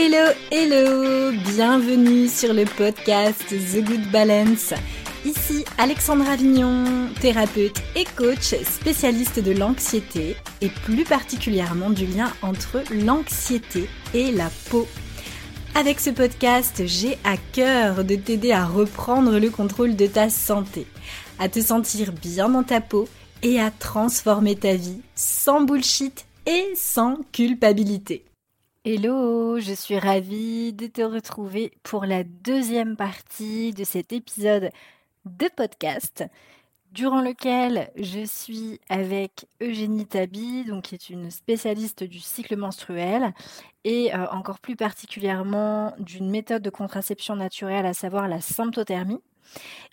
Hello, hello, bienvenue sur le podcast The Good Balance. Ici Alexandra Vignon, thérapeute et coach spécialiste de l'anxiété et plus particulièrement du lien entre l'anxiété et la peau. Avec ce podcast, j'ai à cœur de t'aider à reprendre le contrôle de ta santé, à te sentir bien dans ta peau et à transformer ta vie sans bullshit et sans culpabilité. Hello, je suis ravie de te retrouver pour la deuxième partie de cet épisode de podcast durant lequel je suis avec Eugénie Tabi, donc qui est une spécialiste du cycle menstruel et euh, encore plus particulièrement d'une méthode de contraception naturelle, à savoir la symptothermie.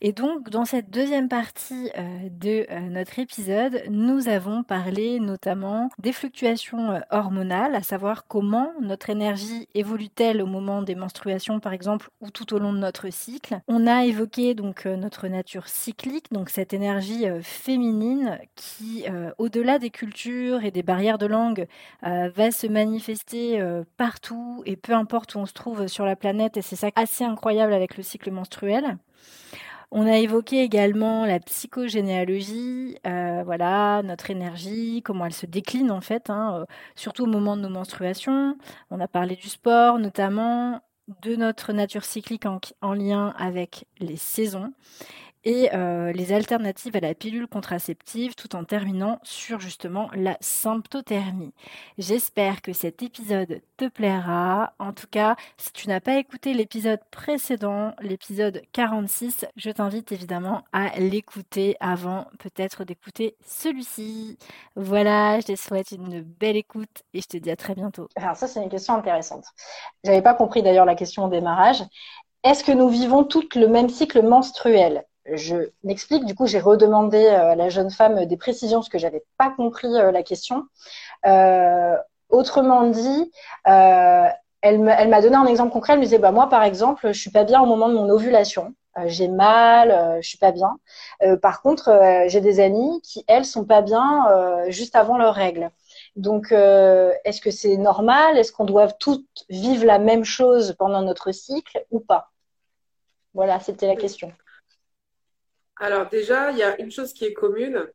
Et donc, dans cette deuxième partie euh, de euh, notre épisode, nous avons parlé notamment des fluctuations euh, hormonales, à savoir comment notre énergie évolue-t-elle au moment des menstruations, par exemple, ou tout au long de notre cycle. On a évoqué donc notre nature cyclique, donc cette énergie féminine qui, au-delà des cultures et des barrières de langue, va se manifester partout et peu importe où on se trouve sur la planète. Et c'est ça assez incroyable avec le cycle menstruel. On a évoqué également la psychogénéalogie, euh, voilà, notre énergie, comment elle se décline en fait, hein, euh, surtout au moment de nos menstruations. On a parlé du sport notamment, de notre nature cyclique en lien avec les saisons et euh, les alternatives à la pilule contraceptive tout en terminant sur justement la symptothermie. J'espère que cet épisode te plaira. En tout cas, si tu n'as pas écouté l'épisode précédent, l'épisode 46, je t'invite évidemment à l'écouter avant peut-être d'écouter celui-ci. Voilà, je te souhaite une belle écoute et je te dis à très bientôt. Alors ça, c'est une question intéressante. J'avais pas compris d'ailleurs la question au démarrage. Est-ce que nous vivons toutes le même cycle menstruel? Je m'explique. Du coup, j'ai redemandé euh, à la jeune femme des précisions parce que j'avais pas compris euh, la question. Euh, autrement dit, elle m'a donné un exemple concret. Elle me disait, bah moi, par exemple, je suis pas bien au moment de mon ovulation. j'ai mal, je suis pas bien. par contre, j'ai des amies qui elles sont pas bien juste avant leurs règles. Donc, est-ce que c'est normal? Est-ce qu'on doit toutes vivre la même chose pendant notre cycle ou pas? Voilà, c'était la question. Alors déjà, il y a une chose qui est commune,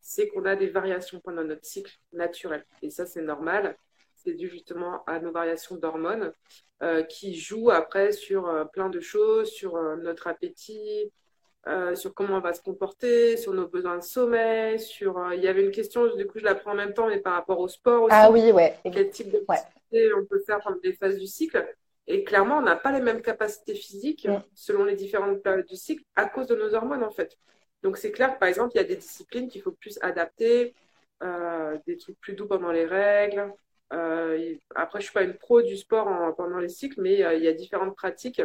c'est qu'on a des variations pendant notre cycle naturel. Et ça, c'est normal. C'est dû justement à nos variations d'hormones euh, qui jouent après sur euh, plein de choses, sur euh, notre appétit, sur comment on va se comporter, sur nos besoins de sommeil, sur... il y avait une question, du coup, je la prends en même temps, mais par rapport au sport aussi. Ah oui, ouais. Quel type de on peut faire pendant les phases du cycle? Et clairement, on n'a pas les mêmes capacités physiques selon les différentes périodes du cycle à cause de nos hormones, en fait. Donc, c'est clair que, par exemple, il y a des disciplines qu'il faut plus adapter, euh, des trucs plus doux pendant les règles. Euh, après, je ne suis pas une pro du sport pendant les cycles, mais euh, il y a différentes pratiques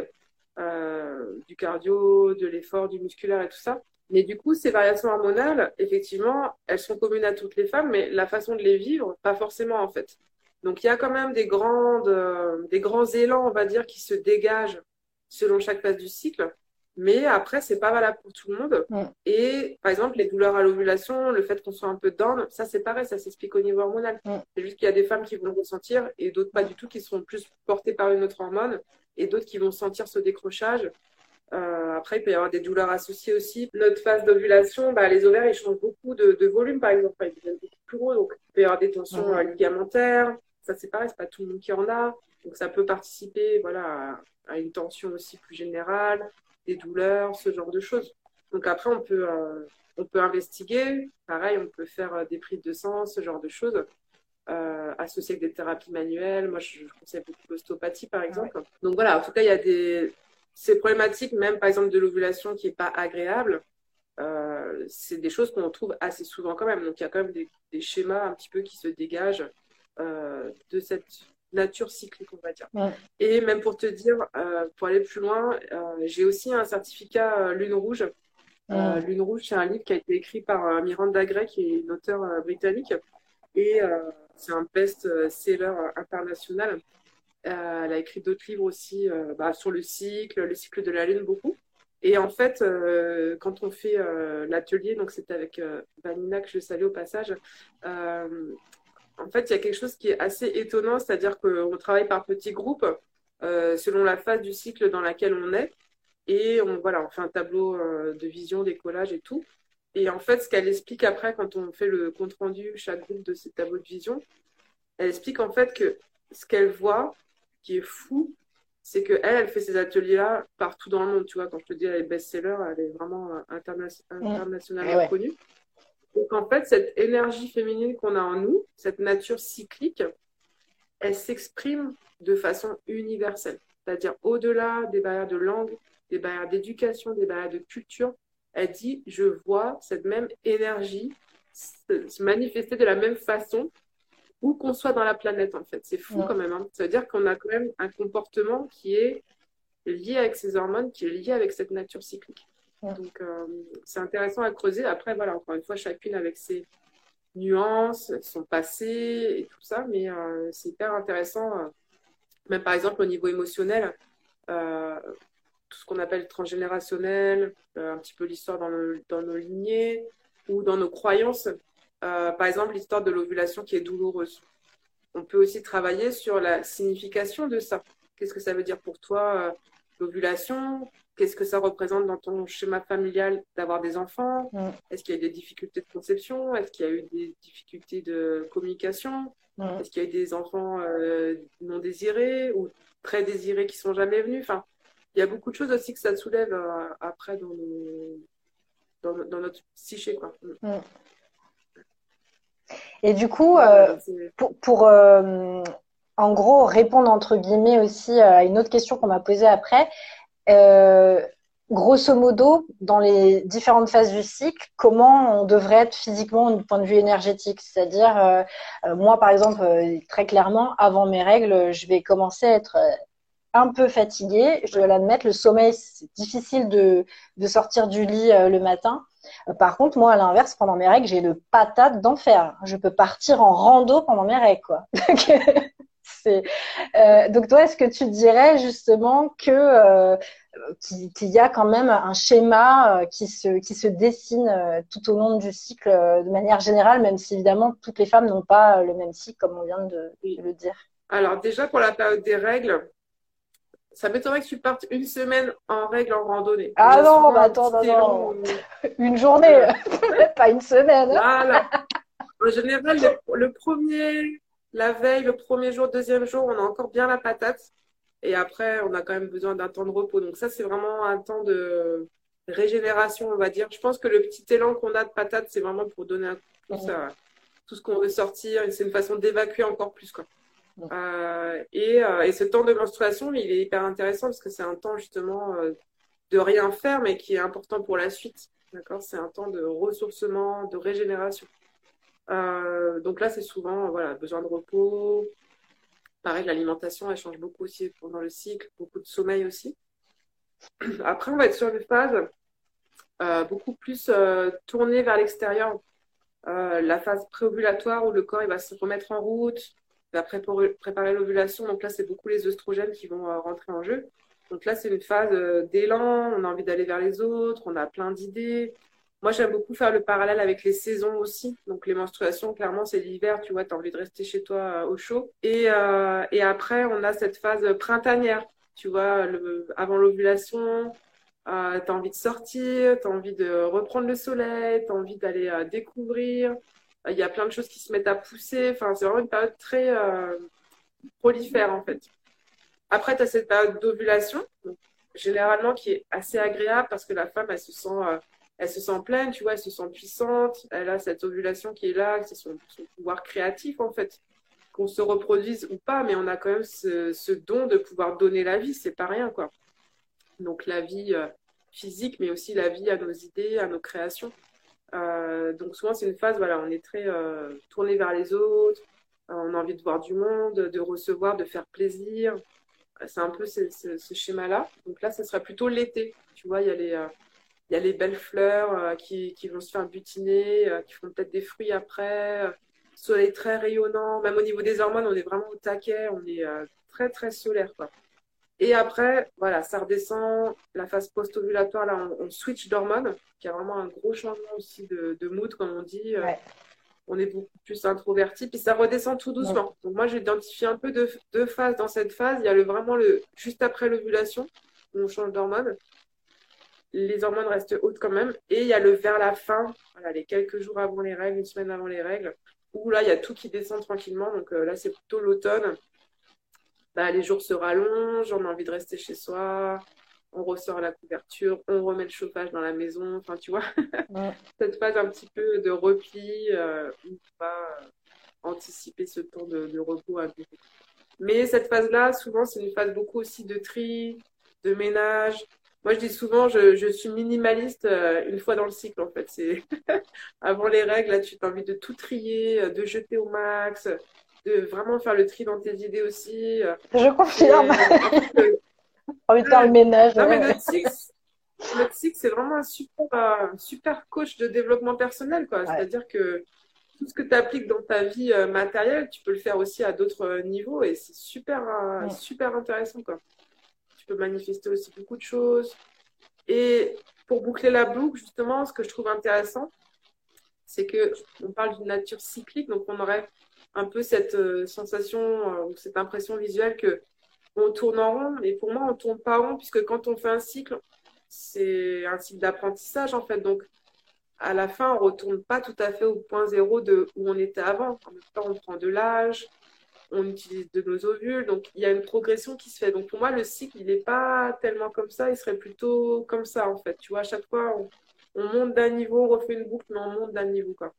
du cardio, de l'effort, du musculaire et tout ça. Mais du coup, ces variations hormonales, effectivement, elles sont communes à toutes les femmes, mais la façon de les vivre, pas forcément, en fait. Donc il y a quand même des, grandes, euh, des grands élans, on va dire, qui se dégagent selon chaque phase du cycle. Mais après, c'est pas valable pour tout le monde. Et par exemple, les douleurs à l'ovulation, le fait qu'on soit un peu down, ça c'est pareil, ça s'explique au niveau hormonal. C'est juste qu'il y a des femmes qui vont le ressentir et d'autres pas du tout, qui seront plus portées par une autre hormone et d'autres qui vont sentir ce décrochage. Euh, après, il peut y avoir des douleurs associées aussi. Notre phase d'ovulation, bah, les ovaires, ils changent beaucoup de, volume, par exemple. Ils deviennent beaucoup plus gros, donc il peut y avoir des tensions euh, ligamentaires, ça c'est pareil, c'est pas tout le monde qui en a. Donc ça peut participer voilà, à, une tension aussi plus générale, des douleurs, ce genre de choses. Donc après, on peut, euh, on peut investiguer. Pareil, on peut faire euh, des prises de sang, ce genre de choses. Euh, associées avec des thérapies manuelles. Moi, je, conseille beaucoup l'ostéopathie, par exemple. Donc voilà, en tout cas, il y a des... Ces problématiques, même par exemple de l'ovulation qui n'est pas agréable, euh, c'est des choses qu'on trouve assez souvent quand même. Donc il y a quand même des, des schémas un petit peu qui se dégagent de cette nature cyclique, on va dire. Et même pour te dire, euh, pour aller plus loin, euh, j'ai aussi un certificat Lune Rouge. Lune Rouge, c'est un livre qui a été écrit par Miranda Gray, qui est une auteure britannique. Et c'est un best-seller international. elle a écrit d'autres livres aussi bah, sur le cycle, le cycle de la Lune, beaucoup. Et en fait, quand on fait l'atelier, donc c'était avec Vanina que je salue au passage, en fait, il y a quelque chose qui est assez étonnant, c'est-à-dire qu'on travaille par petits groupes selon la phase du cycle dans laquelle on est. Et on, voilà, on fait un tableau de vision, des collages et tout. Et en fait, ce qu'elle explique après, quand on fait le compte rendu, chaque groupe de ces tableaux de vision, elle explique en fait que ce qu'elle voit, qui est fou, c'est qu'elle, elle fait ces ateliers-là partout dans le monde. Tu vois, quand je te dis elle est best-seller, elle est vraiment internationalement connue. Donc en fait, cette énergie féminine qu'on a en nous, cette nature cyclique, elle s'exprime de façon universelle. C'est-à-dire au-delà des barrières de langue, des barrières d'éducation, des barrières de culture, elle dit, je vois cette même énergie se manifester de la même façon où qu'on soit dans la planète, en fait. C'est fou quand même. Hein. Ça veut dire qu'on a quand même un comportement qui est lié avec ces hormones, qui est lié avec cette nature cyclique. Donc, euh, c'est intéressant à creuser. Après, voilà, encore une fois, chacune avec ses nuances, son passé et tout ça, mais euh, c'est hyper intéressant. Euh, même par exemple, au niveau émotionnel, tout ce qu'on appelle transgénérationnel, un petit peu l'histoire dans, nos lignées ou dans nos croyances. Par exemple, l'histoire de l'ovulation qui est douloureuse. On peut aussi travailler sur la signification de ça. Qu'est-ce que ça veut dire pour toi, l'ovulation Qu'est-ce que ça représente dans ton schéma familial d'avoir des enfants? Mm. Est-ce qu'il y a eu des difficultés de conception? Est-ce qu'il y a eu des difficultés de communication? Mm. Est-ce qu'il y a eu des enfants euh, non désirés ou très désirés qui sont jamais venus? Enfin, il y a beaucoup de choses aussi que ça soulève après dans, dans, notre psyché. Quoi. Mm. Et du coup, euh, pour, euh, en gros répondre entre guillemets aussi euh, à une autre question qu'on m'a posée après, grosso modo, dans les différentes phases du cycle, comment on devrait être physiquement du point de vue énergétique? C'est-à-dire, moi par exemple, très clairement, avant mes règles, je vais commencer à être un peu fatiguée. Je dois l'admettre, le sommeil, c'est difficile de, de, sortir du lit le matin. Euh, par contre, moi, à l'inverse, pendant mes règles, j'ai le patate d'enfer. Je peux partir en rando pendant mes règles, quoi. Euh, donc, toi, est-ce que tu dirais justement que euh, qu'il y a quand même un schéma qui se qui se dessine tout au long du cycle de manière générale, même si évidemment toutes les femmes n'ont pas le même cycle, comme on vient de le dire? Alors déjà pour la période des règles, ça m'étonnerait que tu partes une semaine en règle en randonnée. Ah non, bah attends, non, non. Une journée, pas une semaine. Voilà. En général, le, premier, la veille, le premier jour, deuxième jour, on a encore bien la patate. Et après, on a quand même besoin d'un temps de repos. Donc ça, c'est vraiment un temps de régénération, on va dire. Je pense que le petit élan qu'on a de patate, c'est vraiment pour donner un coup de tout ce qu'on veut sortir. C'est une façon d'évacuer encore plus. Quoi. Euh, et, euh, et, ce temps de menstruation, il est hyper intéressant parce que c'est un temps justement euh, de rien faire, mais qui est important pour la suite. D'accord? C'est un temps de ressourcement, de régénération. Donc là, c'est souvent voilà, besoin de repos. Pareil, l'alimentation, elle change beaucoup aussi pendant le cycle, beaucoup de sommeil aussi. Après, on va être sur une phase beaucoup plus tournée vers l'extérieur. la phase préovulatoire où le corps il va se remettre en route, après, pour préparer l'ovulation, donc là, c'est beaucoup les oestrogènes qui vont euh, rentrer en jeu. Donc là, c'est une phase euh, d'élan, on a envie d'aller vers les autres, on a plein d'idées. Moi, j'aime beaucoup faire le parallèle avec les saisons aussi. Donc les menstruations, clairement, c'est l'hiver, tu vois, tu as envie de rester chez toi euh, au chaud. Et, et après, on a cette phase printanière, tu vois, avant l'ovulation, euh, tu as envie de sortir, tu as envie de reprendre le soleil, tu as envie d'aller découvrir il y a plein de choses qui se mettent à pousser. Enfin, c'est vraiment une période très euh, prolifère en fait. Après, tu as cette période d'ovulation, généralement qui est assez agréable parce que la femme, elle se sent, elle se sent pleine, tu vois, elle se sent puissante. Elle a cette ovulation qui est là, c'est son, pouvoir créatif en fait. Qu'on se reproduise ou pas, mais on a quand même ce, don de pouvoir donner la vie, c'est pas rien quoi. Donc la vie euh, physique, mais aussi la vie à nos idées, à nos créations. Euh, donc souvent c'est une phase, voilà, on est très euh, tourné vers les autres, on a envie de voir du monde, de recevoir, de faire plaisir. C'est un peu ce, schéma-là. Donc là, ce sera plutôt l'été. Tu vois, il y a les, il y a les belles fleurs qui, qui, vont se faire butiner, qui font peut-être des fruits après. soleil très rayonnant. Même au niveau des hormones, on est vraiment au taquet. On est très, très solaire. Quoi. Et après, voilà, ça redescend. La phase post-ovulatoire, là, on, switch d'hormones, qui a vraiment un gros changement aussi de, mood, comme on dit. Euh, on est beaucoup plus introverti, puis ça redescend tout doucement. Donc moi, j'ai identifié un peu deux, phases dans cette phase. Il y a le, vraiment le juste après l'ovulation, où on change d'hormones. Les hormones restent hautes quand même. Et il y a le vers la fin, voilà, les quelques jours avant les règles, une semaine avant les règles, où là, il y a tout qui descend tranquillement. Donc euh, là, c'est plutôt l'automne. Bah, les jours se rallongent, on a envie de rester chez soi, on ressort la couverture, on remet le chauffage dans la maison. Enfin, tu vois, cette phase un petit peu de repli euh, où on va euh, anticiper ce temps de, repos à Mais cette phase-là, souvent, c'est une phase beaucoup aussi de tri, de ménage. Moi, je dis souvent, je, suis minimaliste euh, une fois dans le cycle, en fait. C'est avant les règles, là, tu as envie de tout trier, de jeter au max, de vraiment faire le tri dans tes idées aussi. Je confirme envie de faire le ménage. Non, mais notre cycle, c'est vraiment un super, super coach de développement personnel. quoi. C'est-à-dire que tout ce que tu appliques dans ta vie euh, matérielle, tu peux le faire aussi à d'autres euh, niveaux et c'est super, euh, super intéressant. Quoi. Tu peux manifester aussi beaucoup de choses. Et pour boucler la boucle, justement, ce que je trouve intéressant, c'est que on parle d'une nature cyclique, donc on aurait un peu cette sensation, cette impression visuelle que on tourne en rond. Et pour moi, on tourne pas en rond, puisque quand on fait un cycle, c'est un cycle d'apprentissage, en fait. Donc, à la fin, on retourne pas tout à fait au point zéro de où on était avant. En même temps, on prend de l'âge, on utilise de nos ovules. Donc, il y a une progression qui se fait. Donc, pour moi, le cycle, il n'est pas tellement comme ça. Il serait plutôt comme ça, en fait. Tu vois, à chaque fois, on, monte d'un niveau, on refait une boucle, mais on monte d'un niveau, quoi.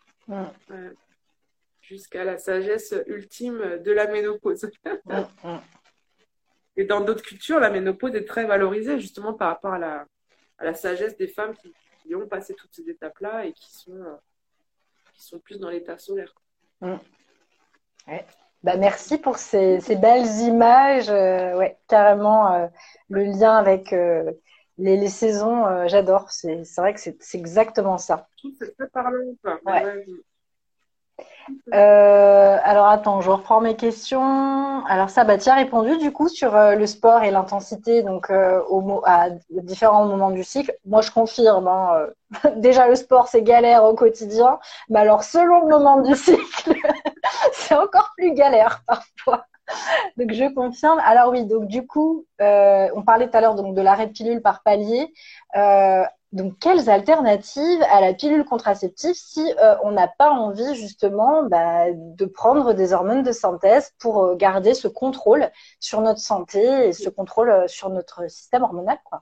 Jusqu'à la sagesse ultime de la ménopause. Et dans d'autres cultures, la ménopause est très valorisée justement par rapport à la, à la sagesse des femmes qui, ont passé toutes ces étapes-là et qui sont, euh, qui sont plus dans l'état solaire. Bah, merci pour ces, ces belles images. Euh, ouais, carrément, euh, le lien avec les, les, saisons, j'adore. C'est vrai que c'est exactement ça. C'est très parlant. Ouais. Euh, alors attends, je reprends mes questions. Alors ça, bah, tu as répondu du coup sur euh, le sport et l'intensité donc euh, au, à différents moments du cycle. Moi, je confirme. Hein, déjà, le sport c'est galère au quotidien, mais alors selon le moment du cycle, c'est encore plus galère parfois. Donc je confirme. Alors oui, donc du coup, on parlait tout à l'heure de l'arrêt de pilule par palier. Donc, quelles alternatives à la pilule contraceptive si euh, on n'a pas envie justement bah, de prendre des hormones de synthèse pour euh, garder ce contrôle sur notre santé et ce contrôle euh, sur notre système hormonal quoi?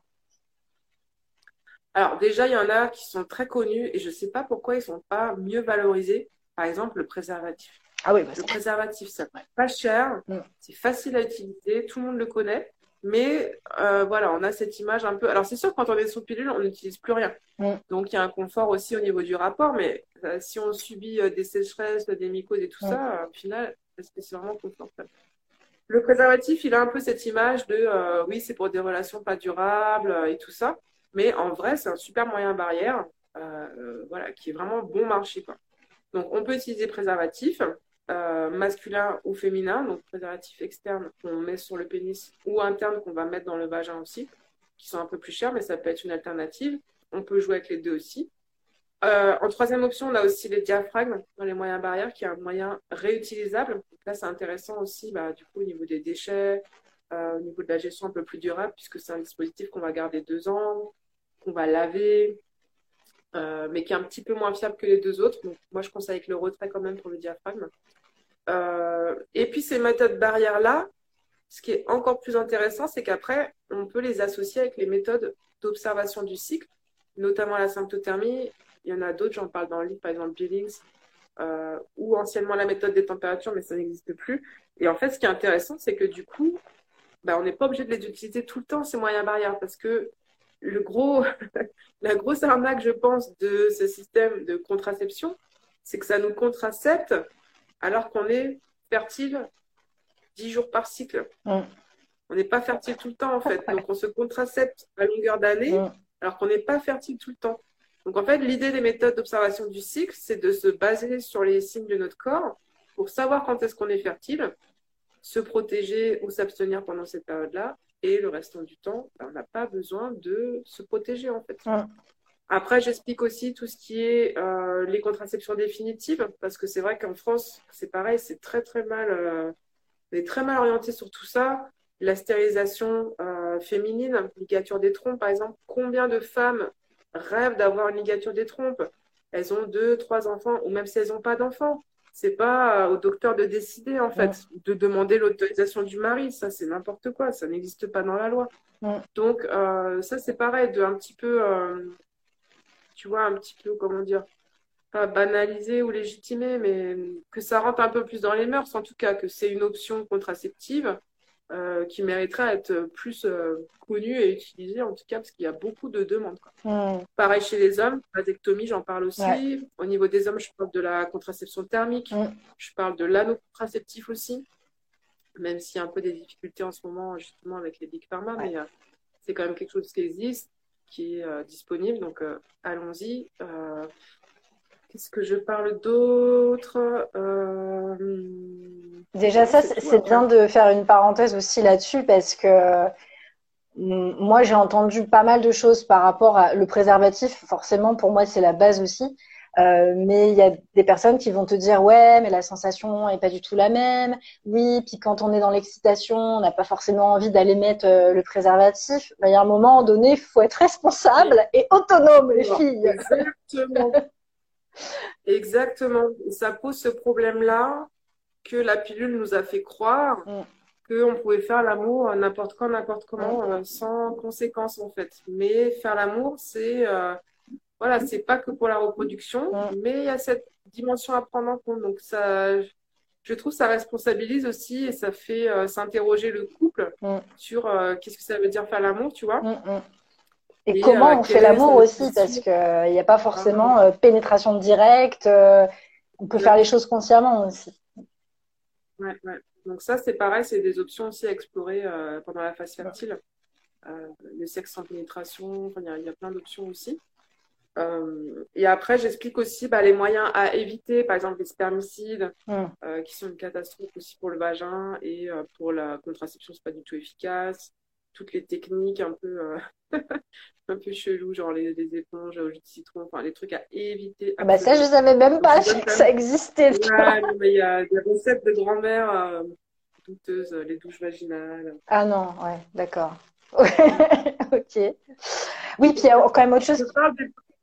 Alors déjà, il y en a qui sont très connus et je ne sais pas pourquoi ils ne sont pas mieux valorisés. Par exemple, le préservatif. Ah oui, le préservatif, ça coûte pas cher, mm. c'est facile à utiliser, tout le monde le connaît. Mais euh, voilà, on a cette image un peu. Alors, c'est sûr, quand on est sous pilule, on n'utilise plus rien. Mm. Donc, il y a un confort aussi au niveau du rapport. Mais euh, si on subit euh, des sécheresses, des mycoses et tout mm. ça, au final, c'est vraiment confortable? Le préservatif, il a un peu cette image de oui, c'est pour des relations pas durables et tout ça. Mais en vrai, c'est un super moyen barrière voilà, qui est vraiment bon marché. Quoi. Donc, on peut utiliser préservatif. Euh, masculin ou féminin, donc préservatif externe qu'on met sur le pénis ou interne qu'on va mettre dans le vagin aussi, qui sont un peu plus chers, mais ça peut être une alternative. On peut jouer avec les deux aussi. Euh, en troisième option, on a aussi les diaphragmes dans les moyens barrières, qui est un moyen réutilisable. là, c'est intéressant aussi, bah, du coup, au niveau des déchets, euh, au niveau de la gestion un peu plus durable, puisque c'est un dispositif qu'on va garder deux ans, qu'on va laver, mais qui est un petit peu moins fiable que les deux autres. Moi, je conseille avec le retrait quand même pour le diaphragme. Euh, et puis ces méthodes barrières-là, ce qui est encore plus intéressant, c'est qu'après, on peut les associer avec les méthodes d'observation du cycle, notamment la symptothermie. Il y en a d'autres, j'en parle dans le livre, par exemple Billings, euh, ou anciennement la méthode des températures, mais ça n'existe plus. Et en fait, ce qui est intéressant, c'est que du coup, bah, on n'est pas obligé de les utiliser tout le temps, ces moyens barrières, parce que le gros, la grosse arnaque, je pense, de ce système de contraception, c'est que ça nous contracepte alors qu'on est fertile 10 jours par cycle. On n'est pas fertile tout le temps, en fait. Donc, on se contracepte à longueur d'année, alors qu'on n'est pas fertile tout le temps. Donc, en fait, l'idée des méthodes d'observation du cycle, c'est de se baser sur les signes de notre corps pour savoir quand est-ce qu'on est fertile, se protéger ou s'abstenir pendant cette période-là. Et le restant du temps, ben, on n'a pas besoin de se protéger, en fait. Après, j'explique aussi tout ce qui est euh, les contraceptions définitives, parce que c'est vrai qu'en France, c'est pareil, c'est très très mal, euh, on est très mal orienté sur tout ça. La stérilisation euh, féminine, ligature des trompes, par exemple, combien de femmes rêvent d'avoir une ligature des trompes? Elles ont deux, trois enfants, ou même si elles n'ont pas d'enfants. C'est pas au docteur de décider, en fait, de demander l'autorisation du mari. Ça, c'est n'importe quoi. Ça n'existe pas dans la loi. Donc, ça, c'est pareil, de un petit peu tu vois, un petit peu, comment dire, pas banaliser ou légitimer, mais que ça rentre un peu plus dans les mœurs, en tout cas, que c'est une option contraceptive euh, qui mériterait à être plus euh, connue et utilisée, en tout cas, parce qu'il y a beaucoup de demandes. Mmh. Pareil chez les hommes, vasectomie, j'en parle aussi. Au niveau des hommes, je parle de la contraception thermique, mmh. je parle de l'anneau contraceptif aussi, même s'il y a un peu des difficultés en ce moment, justement, avec les big pharma, mais euh, c'est quand même quelque chose qui existe qui est euh, disponible. Donc, allons-y. Euh, qu'est-ce que je parle d'autre Déjà, ça, c'est bien de faire une parenthèse aussi là-dessus parce que moi, j'ai entendu pas mal de choses par rapport à le préservatif. Forcément, pour moi, c'est la base aussi. Euh, mais il y a des personnes qui vont te dire ouais, mais la sensation est pas du tout la même. Oui, puis quand on est dans l'excitation, on n'a pas forcément envie d'aller mettre euh, le préservatif. Il y a un moment donné, il faut être responsable et autonome, les filles. Exactement. Exactement. Ça pose ce problème-là que la pilule nous a fait croire mm. qu'on pouvait faire l'amour n'importe quand, n'importe comment, mm. euh, sans conséquence en fait. Mais faire l'amour, c'est voilà, c'est pas que pour la reproduction, mais il y a cette dimension à prendre en compte. Donc ça, je trouve, ça responsabilise aussi et ça fait euh, s'interroger le couple sur euh, qu'est-ce que ça veut dire faire l'amour, tu vois. Et, comment euh, on fait l'amour aussi, parce qu'il n'y a pas forcément pénétration directe. on peut faire les choses consciemment aussi. Ouais, ouais. Donc ça, c'est pareil, c'est des options aussi à explorer pendant la phase fertile. le sexe sans pénétration, il y, y, a plein d'options aussi. Euh, et après, j'explique aussi bah, les moyens à éviter, par exemple les spermicides, mm. euh, qui sont une catastrophe aussi pour le vagin et euh, pour la contraception, c'est pas du tout efficace. Toutes les techniques un peu, un peu chelou, genre les, éponges au jus de citron, enfin les trucs à éviter. Ah bah ça, je savais même pas que ça existait. il y a des recettes de grand-mère douteuses, les douches vaginales. Ah non, ouais, d'accord. ok. Oui, puis il y a quand même autre chose.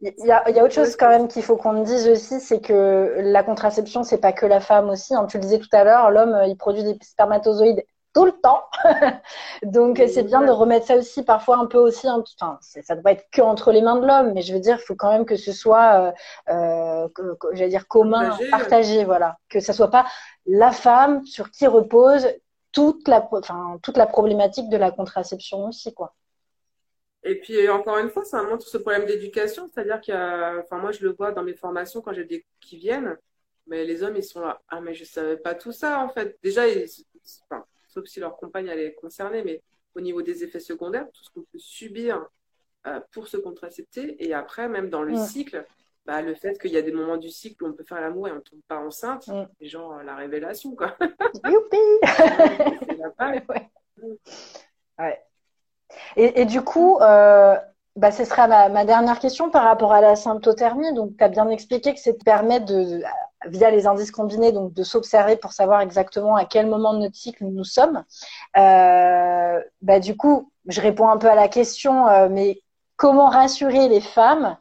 Il y, a, il y a autre chose quand même qu'il faut qu'on dise aussi, c'est que la contraception, c'est pas que la femme aussi. Hein. Tu le disais tout à l'heure, l'homme, il produit des spermatozoïdes tout le temps. Donc c'est bien de remettre ça aussi parfois un peu aussi. Enfin, ça doit être que entre les mains de l'homme, mais je veux dire, il faut quand même que ce soit, euh, euh j'allais dire commun, partagé, partagé, voilà, que ça soit pas la femme sur qui repose toute la, enfin, toute la problématique de la contraception aussi, quoi. Et puis, encore une fois, ça montre ce problème d'éducation. C'est-à-dire qu'il y a, enfin, moi, je le vois dans mes formations quand j'ai des qui viennent, mais les hommes, ils sont là. Ah, mais je savais pas tout ça, en fait. Déjà, sauf si leur compagne, elle est concernée, mais au niveau des effets secondaires, tout ce qu'on peut subir euh, pour se contracepter. Et après, même dans le cycle, bah, le fait qu'il y a des moments du cycle où on peut faire l'amour et on ne tombe pas enceinte, genre la révélation, quoi. Youpi! ouais. ouais. Et, du coup, euh, bah, ce sera ma, dernière question par rapport à la symptothermie. Donc, tu as bien expliqué que c'est de permettre, de, via les indices combinés, donc de s'observer pour savoir exactement à quel moment de notre cycle nous sommes. Euh, bah, du coup, je réponds un peu à la question, euh, mais comment rassurer les femmes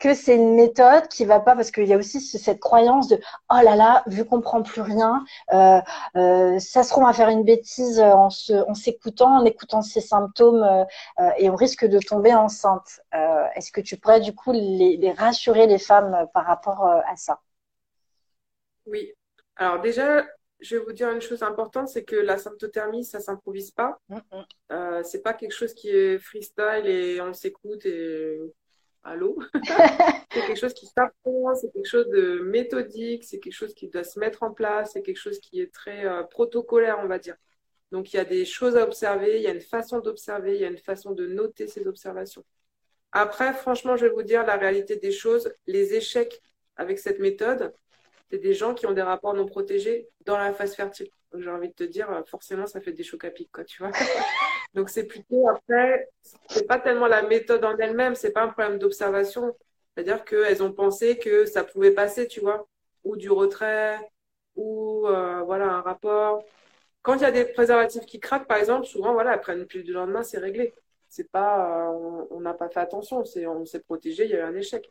que c'est une méthode qui va pas parce qu'il y a aussi cette croyance de oh là là vu qu'on prend plus rien euh, euh, ça se trouve à faire une bêtise en s'écoutant en écoutant ses symptômes et on risque de tomber enceinte est-ce que tu pourrais du coup les, rassurer les femmes par rapport à ça? Oui alors déjà je vais vous dire une chose importante, c'est que la symptothermie, ça s'improvise pas. Ce mm, mm. c'est pas quelque chose qui est freestyle et on s'écoute et Allô C'est quelque chose qui s'apprend, c'est quelque chose de méthodique, c'est quelque chose qui doit se mettre en place, c'est quelque chose qui est très euh, protocolaire, on va dire. Donc il y a des choses à observer, il y a une façon d'observer, il y a une façon de noter ces observations. Après, franchement, je vais vous dire la réalité des choses. Les échecs avec cette méthode, c'est des gens qui ont des rapports non protégés dans la phase fertile. Donc j'ai envie de te dire, forcément, ça fait des chocs à pic, quoi, tu vois. Donc c'est plutôt après, c'est pas tellement la méthode en elle-même, c'est pas un problème d'observation. C'est-à-dire qu'elles ont pensé que ça pouvait passer, tu vois, ou du retrait, ou euh, voilà un rapport. Quand il y a des préservatifs qui craquent, par exemple, souvent voilà après une pilule du lendemain, c'est réglé. C'est pas, euh, on n'a pas fait attention, c'est on s'est protégé, il y a eu un échec.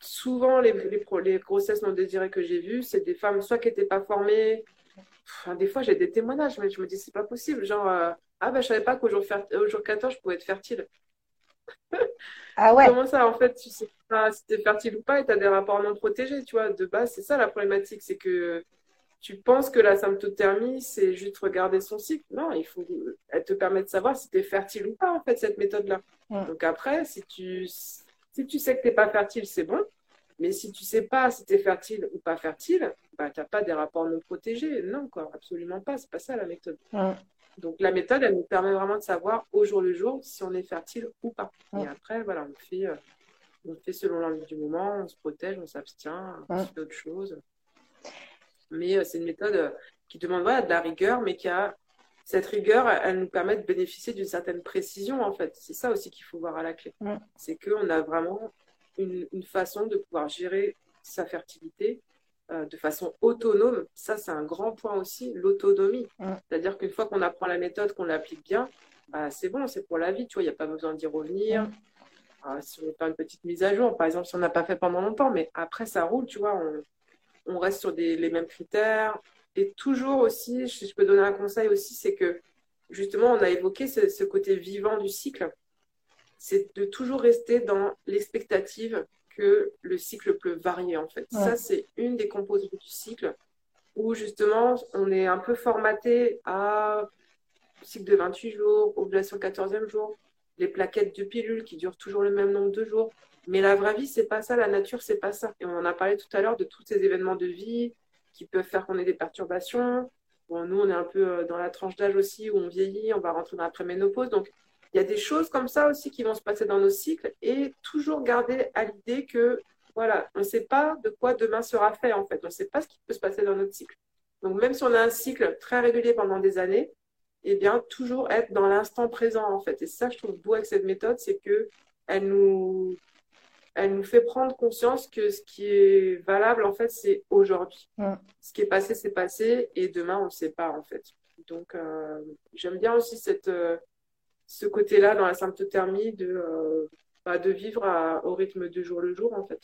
Souvent les, les, les grossesses non désirées que j'ai vues, c'est des femmes soit qui n'étaient pas formées, des fois, j'ai des témoignages, mais je me dis, c'est pas possible. Genre, euh, ah ben, je savais pas qu'au jour, jour 14, je pouvais être fertile. Ah ouais. Comment ça, en fait, tu sais pas si es fertile ou pas et tu as des rapports non protégés, tu vois. De base, c'est ça la problématique, c'est que tu penses que la symptothermie, c'est juste regarder son cycle. Non, il faut, elle te permet de savoir si tu es fertile ou pas, en fait, cette méthode-là. Donc après, si tu, si tu sais que tu n'es pas fertile, c'est bon. Mais si tu sais pas si tu es fertile ou pas fertile, bah, tu n'as pas des rapports non protégés. Non, quoi, absolument pas. C'est pas ça la méthode. Donc la méthode, elle nous permet vraiment de savoir au jour le jour si on est fertile ou pas. Et après, voilà, on fait, euh, on fait selon l'envie du moment, on se protège, on s'abstient, on fait d'autres choses. Mais euh, c'est une méthode euh, qui demande voilà, de la rigueur, mais qui a cette rigueur, elle nous permet de bénéficier d'une certaine précision en fait. C'est ça aussi qu'il faut voir à la clé. C'est qu'on a vraiment une, façon de pouvoir gérer sa fertilité euh, de façon autonome. Ça, c'est un grand point aussi, l'autonomie. C'est-à-dire qu'une fois qu'on apprend la méthode, qu'on l'applique bien, bah, c'est bon, c'est pour la vie, tu vois, il n'y a pas besoin d'y revenir. Ah, si on fait une petite mise à jour, par exemple, si on n'a pas fait pendant longtemps, mais après, ça roule, tu vois, on, reste sur les mêmes critères. Et toujours aussi, si je peux donner un conseil aussi, c'est que justement, on a évoqué ce côté vivant du cycle c'est de toujours rester dans l'expectative que le cycle peut varier en fait. Ça, c'est une des composantes du cycle où justement on est un peu formaté à cycle de 28 jours, ovulation 14e jour, les plaquettes de pilules qui durent toujours le même nombre de jours. Mais la vraie vie, c'est pas ça, la nature, c'est pas ça. Et on en a parlé tout à l'heure de tous ces événements de vie qui peuvent faire qu'on ait des perturbations. Bon, nous, on est un peu euh, dans la tranche d'âge aussi où on vieillit, on va rentrer dans la préménopause. Donc, il y a des choses comme ça aussi qui vont se passer dans nos cycles et toujours garder à l'idée que voilà, on ne sait pas de quoi demain sera fait en fait. On ne sait pas ce qui peut se passer dans notre cycle. Donc même si on a un cycle très régulier pendant des années, eh bien toujours être dans l'instant présent en fait. Et ça, je trouve beau avec cette méthode, c'est que elle nous, elle nous fait prendre conscience que ce qui est valable en fait, c'est aujourd'hui. Ce qui est passé, c'est passé, et demain, on ne sait pas en fait. Donc euh, j'aime bien aussi cette euh, ce côté-là dans la symptothermie de, euh, bah, de vivre au rythme de jour le jour, en fait.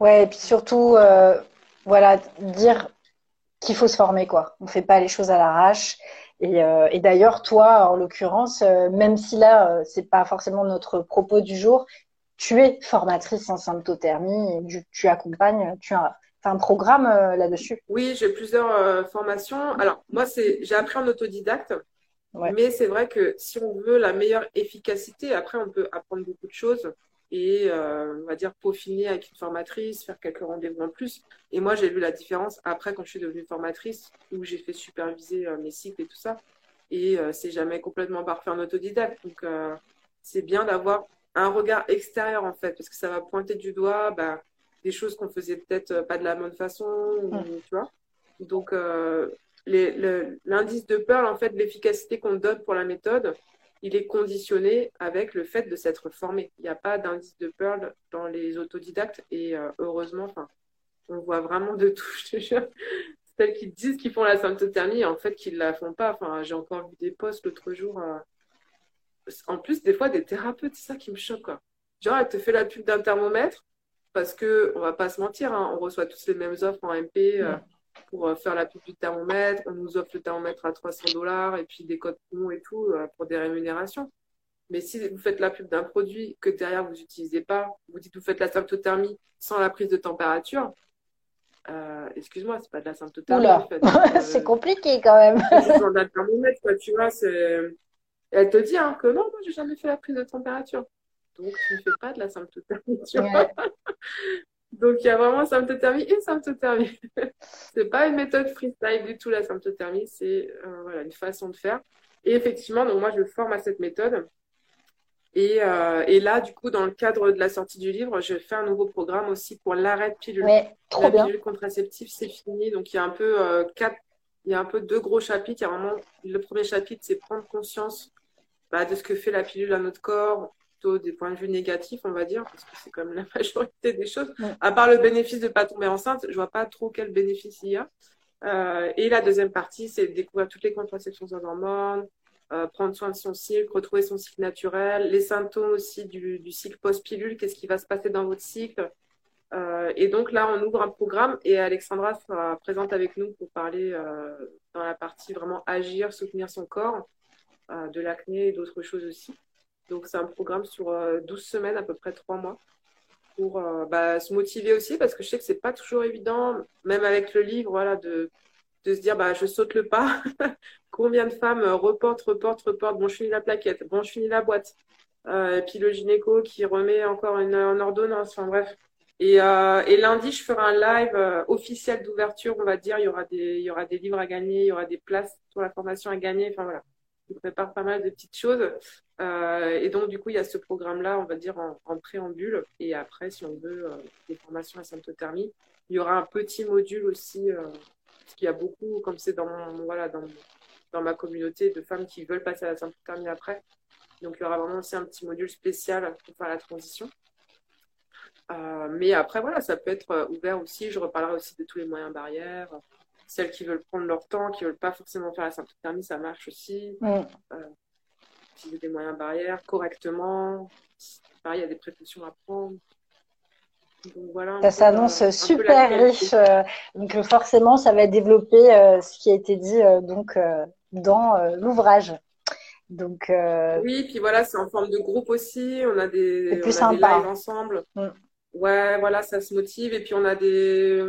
Ouais, mm. et puis surtout, euh, voilà, dire qu'il faut se former, quoi. On ne fait pas les choses à l'arrache. Et, euh, et d'ailleurs, toi, en l'occurrence, même si là, c'est pas forcément notre propos du jour, tu es formatrice en symptothermie et tu, accompagnes, tu as un programme là-dessus? Oui, j'ai plusieurs formations. Alors, moi, c'est j'ai appris en autodidacte. Mais c'est vrai que si on veut la meilleure efficacité, après, on peut apprendre beaucoup de choses et, euh, on va dire, peaufiner avec une formatrice, faire quelques rendez-vous en plus. Et moi, j'ai vu la différence après quand je suis devenue formatrice, où j'ai fait superviser euh, mes cycles et tout ça. Et euh, c'est jamais complètement parfait en autodidacte. Donc, c'est bien d'avoir un regard extérieur, en fait, parce que ça va pointer du doigt bah, des choses qu'on faisait peut-être pas de la bonne façon, tu vois. Donc, l'indice de Pearl, en fait, l'efficacité qu'on donne pour la méthode, il est conditionné avec le fait de s'être formé. Il n'y a pas d'indice de Pearl dans les autodidactes et euh, heureusement, enfin, on voit vraiment de tout, je te jure. Celles qui disent qu'ils font la symptothermie, en fait, qu'ils ne la font pas. Enfin, j'ai encore vu des posts l'autre jour. Euh, en plus, des fois, des thérapeutes, c'est ça qui me choque. Quoi. Genre, elle te fait la pub d'un thermomètre parce que, on va pas se mentir, hein, on reçoit tous les mêmes offres en MP. Euh, pour euh, faire la pub du thermomètre. On nous offre le thermomètre à 300 dollars et puis des codes promo et tout euh, pour des rémunérations. Mais si vous faites la pub d'un produit que derrière vous n'utilisez pas, vous dites vous faites la symptothermie sans la prise de température, euh, excuse-moi, c'est pas de la symptothermie. En fait. c'est compliqué quand même. un thermomètre, tu vois, elle te dit hein, que non, moi j'ai jamais fait la prise de température. Donc tu ne fais pas de la symptothermie. Tu vois donc, il y a vraiment symptothermie et symptothermie. c'est pas une méthode freestyle du tout, la symptothermie. C'est euh, voilà, une façon de faire. Et effectivement, donc moi, je forme à cette méthode. Et, euh, et, là, du coup, dans le cadre de la sortie du livre, je fais un nouveau programme aussi pour l'arrêt de pilule. trop la bien. pilule contraceptive, c'est fini. Donc, il y a un peu euh, quatre, il y a un peu deux gros chapitres. Il y a vraiment, le premier chapitre, c'est prendre conscience bah, de ce que fait la pilule à notre corps, plutôt des points de vue négatifs, on va dire, parce que c'est comme la majorité des choses. À part le bénéfice de ne pas tomber enceinte, je vois pas trop quel bénéfice il y a. Euh, et la deuxième partie, c'est découvrir toutes les contraceptions en hormones, euh, prendre soin de son cycle, retrouver son cycle naturel, les symptômes aussi du, du cycle post-pilule, qu'est-ce qui va se passer dans votre cycle. Euh, et donc là, on ouvre un programme et Alexandra sera présente avec nous pour parler euh, dans la partie vraiment agir, soutenir son corps, euh, de l'acné et d'autres choses aussi. Donc c'est un programme sur 12 semaines, à peu près 3 mois, pour bah, se motiver aussi, parce que je sais que c'est pas toujours évident, même avec le livre, voilà, de, de se dire bah, je saute le pas. Combien de femmes reportent, reportent, reportent, bon, je finis la plaquette, bon, je finis la boîte. et puis le gynéco qui remet encore une, une ordonnance, enfin bref et, euh, et, lundi, je ferai un live euh, officiel d'ouverture, on va dire. Il y, aura des, il y aura des livres à gagner, il y aura des places pour la formation à gagner. Enfin voilà, je prépare pas mal de petites choses. Euh, et donc, du coup, il y a ce programme-là, on va dire, en, préambule. Et après, si on veut euh, des formations à symptothermie, il y aura un petit module aussi, euh, parce qu'il y a beaucoup, comme c'est dans, voilà, dans, dans ma communauté, de femmes qui veulent passer à la symptothermie après. Donc, il y aura vraiment aussi un petit module spécial pour faire la transition. Euh, mais après, voilà, ça peut être euh, ouvert aussi. Je reparlerai aussi de tous les moyens barrières. Celles qui veulent prendre leur temps, qui ne veulent pas forcément faire la symptothermie, ça marche aussi. Mm. Euh, utiliser des moyens barrières correctement. Pareil, il y a des précautions à prendre. Donc, voilà, ça s'annonce super riche. donc forcément, ça va développer ce qui a été dit donc dans l'ouvrage. Donc oui, puis voilà, c'est en forme de groupe aussi. On a des, on a des lives ensemble. Mm. Ouais, voilà, ça se motive. Et puis on a des.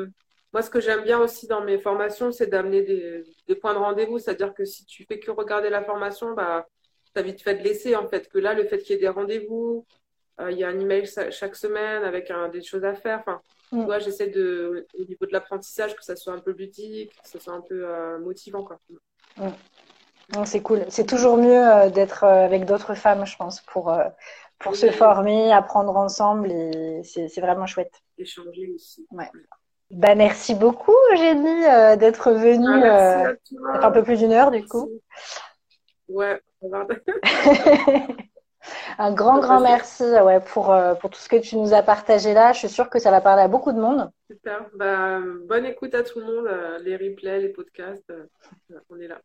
Moi, ce que j'aime bien aussi dans mes formations, c'est d'amener des, des, points de rendez-vous. C'est-à-dire que si tu fais que regarder la formation, bah, as vite fait de laisser, en fait. Que là, le fait qu'il y ait des rendez-vous, euh, il y a un email chaque semaine avec des choses à faire. Enfin, mm. j'essaie de, au niveau de l'apprentissage, que ça soit un peu ludique, que ça soit un peu euh, motivant, quoi. Mm. C'est cool. C'est toujours mieux euh, d'être avec d'autres femmes, je pense, pour, pour se former, apprendre ensemble et c'est vraiment chouette. Échanger aussi. Ouais. Bah, merci beaucoup, Eugénie, euh, d'être venue. Ah, euh, un peu plus d'une heure, du coup. Ouais, Un grand, grand merci ouais, pour, euh, pour tout ce que tu nous as partagé là. Je suis sûre que ça va parler à beaucoup de monde. Super. Bah, bonne écoute à tout le monde. Les replays, les podcasts, on est là.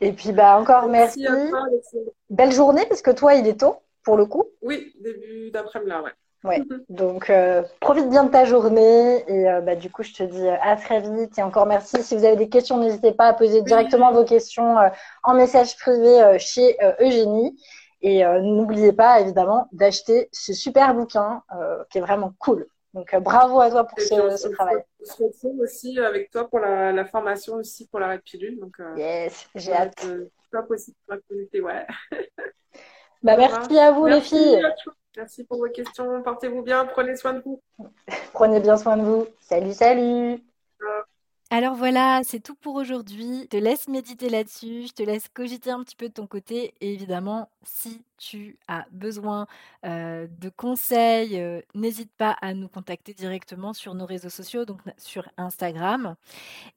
Et puis, bah, encore merci. Belle journée, parce que toi, il est tôt pour le coup Oui, début d'après-midi là, ouais. Ouais, donc euh, profite bien de ta journée et euh, bah, du coup je te dis euh, à très vite et encore merci. Si vous avez des questions, n'hésitez pas à poser directement vos questions en message privé chez Eugénie et n'oubliez pas évidemment d'acheter ce super bouquin qui est vraiment cool. Donc bravo à toi pour ce, travail. On se retrouve aussi avec toi pour la, formation aussi pour la Pilule. Donc, yes, j'ai hâte. top aussi pour la communauté, ouais. Bah, merci à vous les filles. Merci pour vos questions. Portez-vous bien. Prenez soin de vous. Prenez bien soin de vous. Salut, salut. Alors voilà, c'est tout pour aujourd'hui. Je te laisse méditer là-dessus, je te laisse cogiter un petit peu de ton côté. Et évidemment, si tu as besoin euh, de conseils, euh, n'hésite pas à nous contacter directement sur nos réseaux sociaux, donc sur Instagram.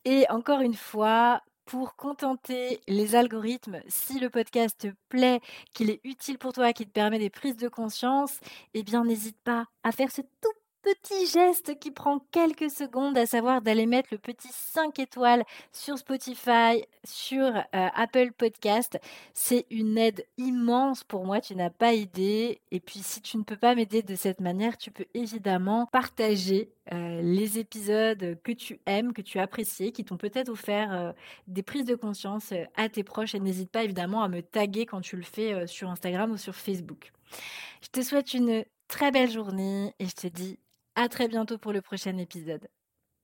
Et encore une fois, pour contenter les algorithmes, si le podcast te plaît, qu'il est utile pour toi, qu'il te permet des prises de conscience, eh bien n'hésite pas à faire ce tout petit geste qui prend quelques secondes, à savoir d'aller mettre le petit 5 étoiles sur Spotify, sur euh, Apple Podcast. C'est une aide immense pour moi, tu n'as pas idée. Et puis si tu ne peux pas m'aider de cette manière, tu peux évidemment partager euh, les épisodes que tu aimes, que tu apprécies, qui t'ont peut-être offert euh, des prises de conscience à tes proches. Et n'hésite pas évidemment à me taguer quand tu le fais sur Instagram ou sur Facebook. Je te souhaite une très belle journée et je te dis à très bientôt pour le prochain épisode.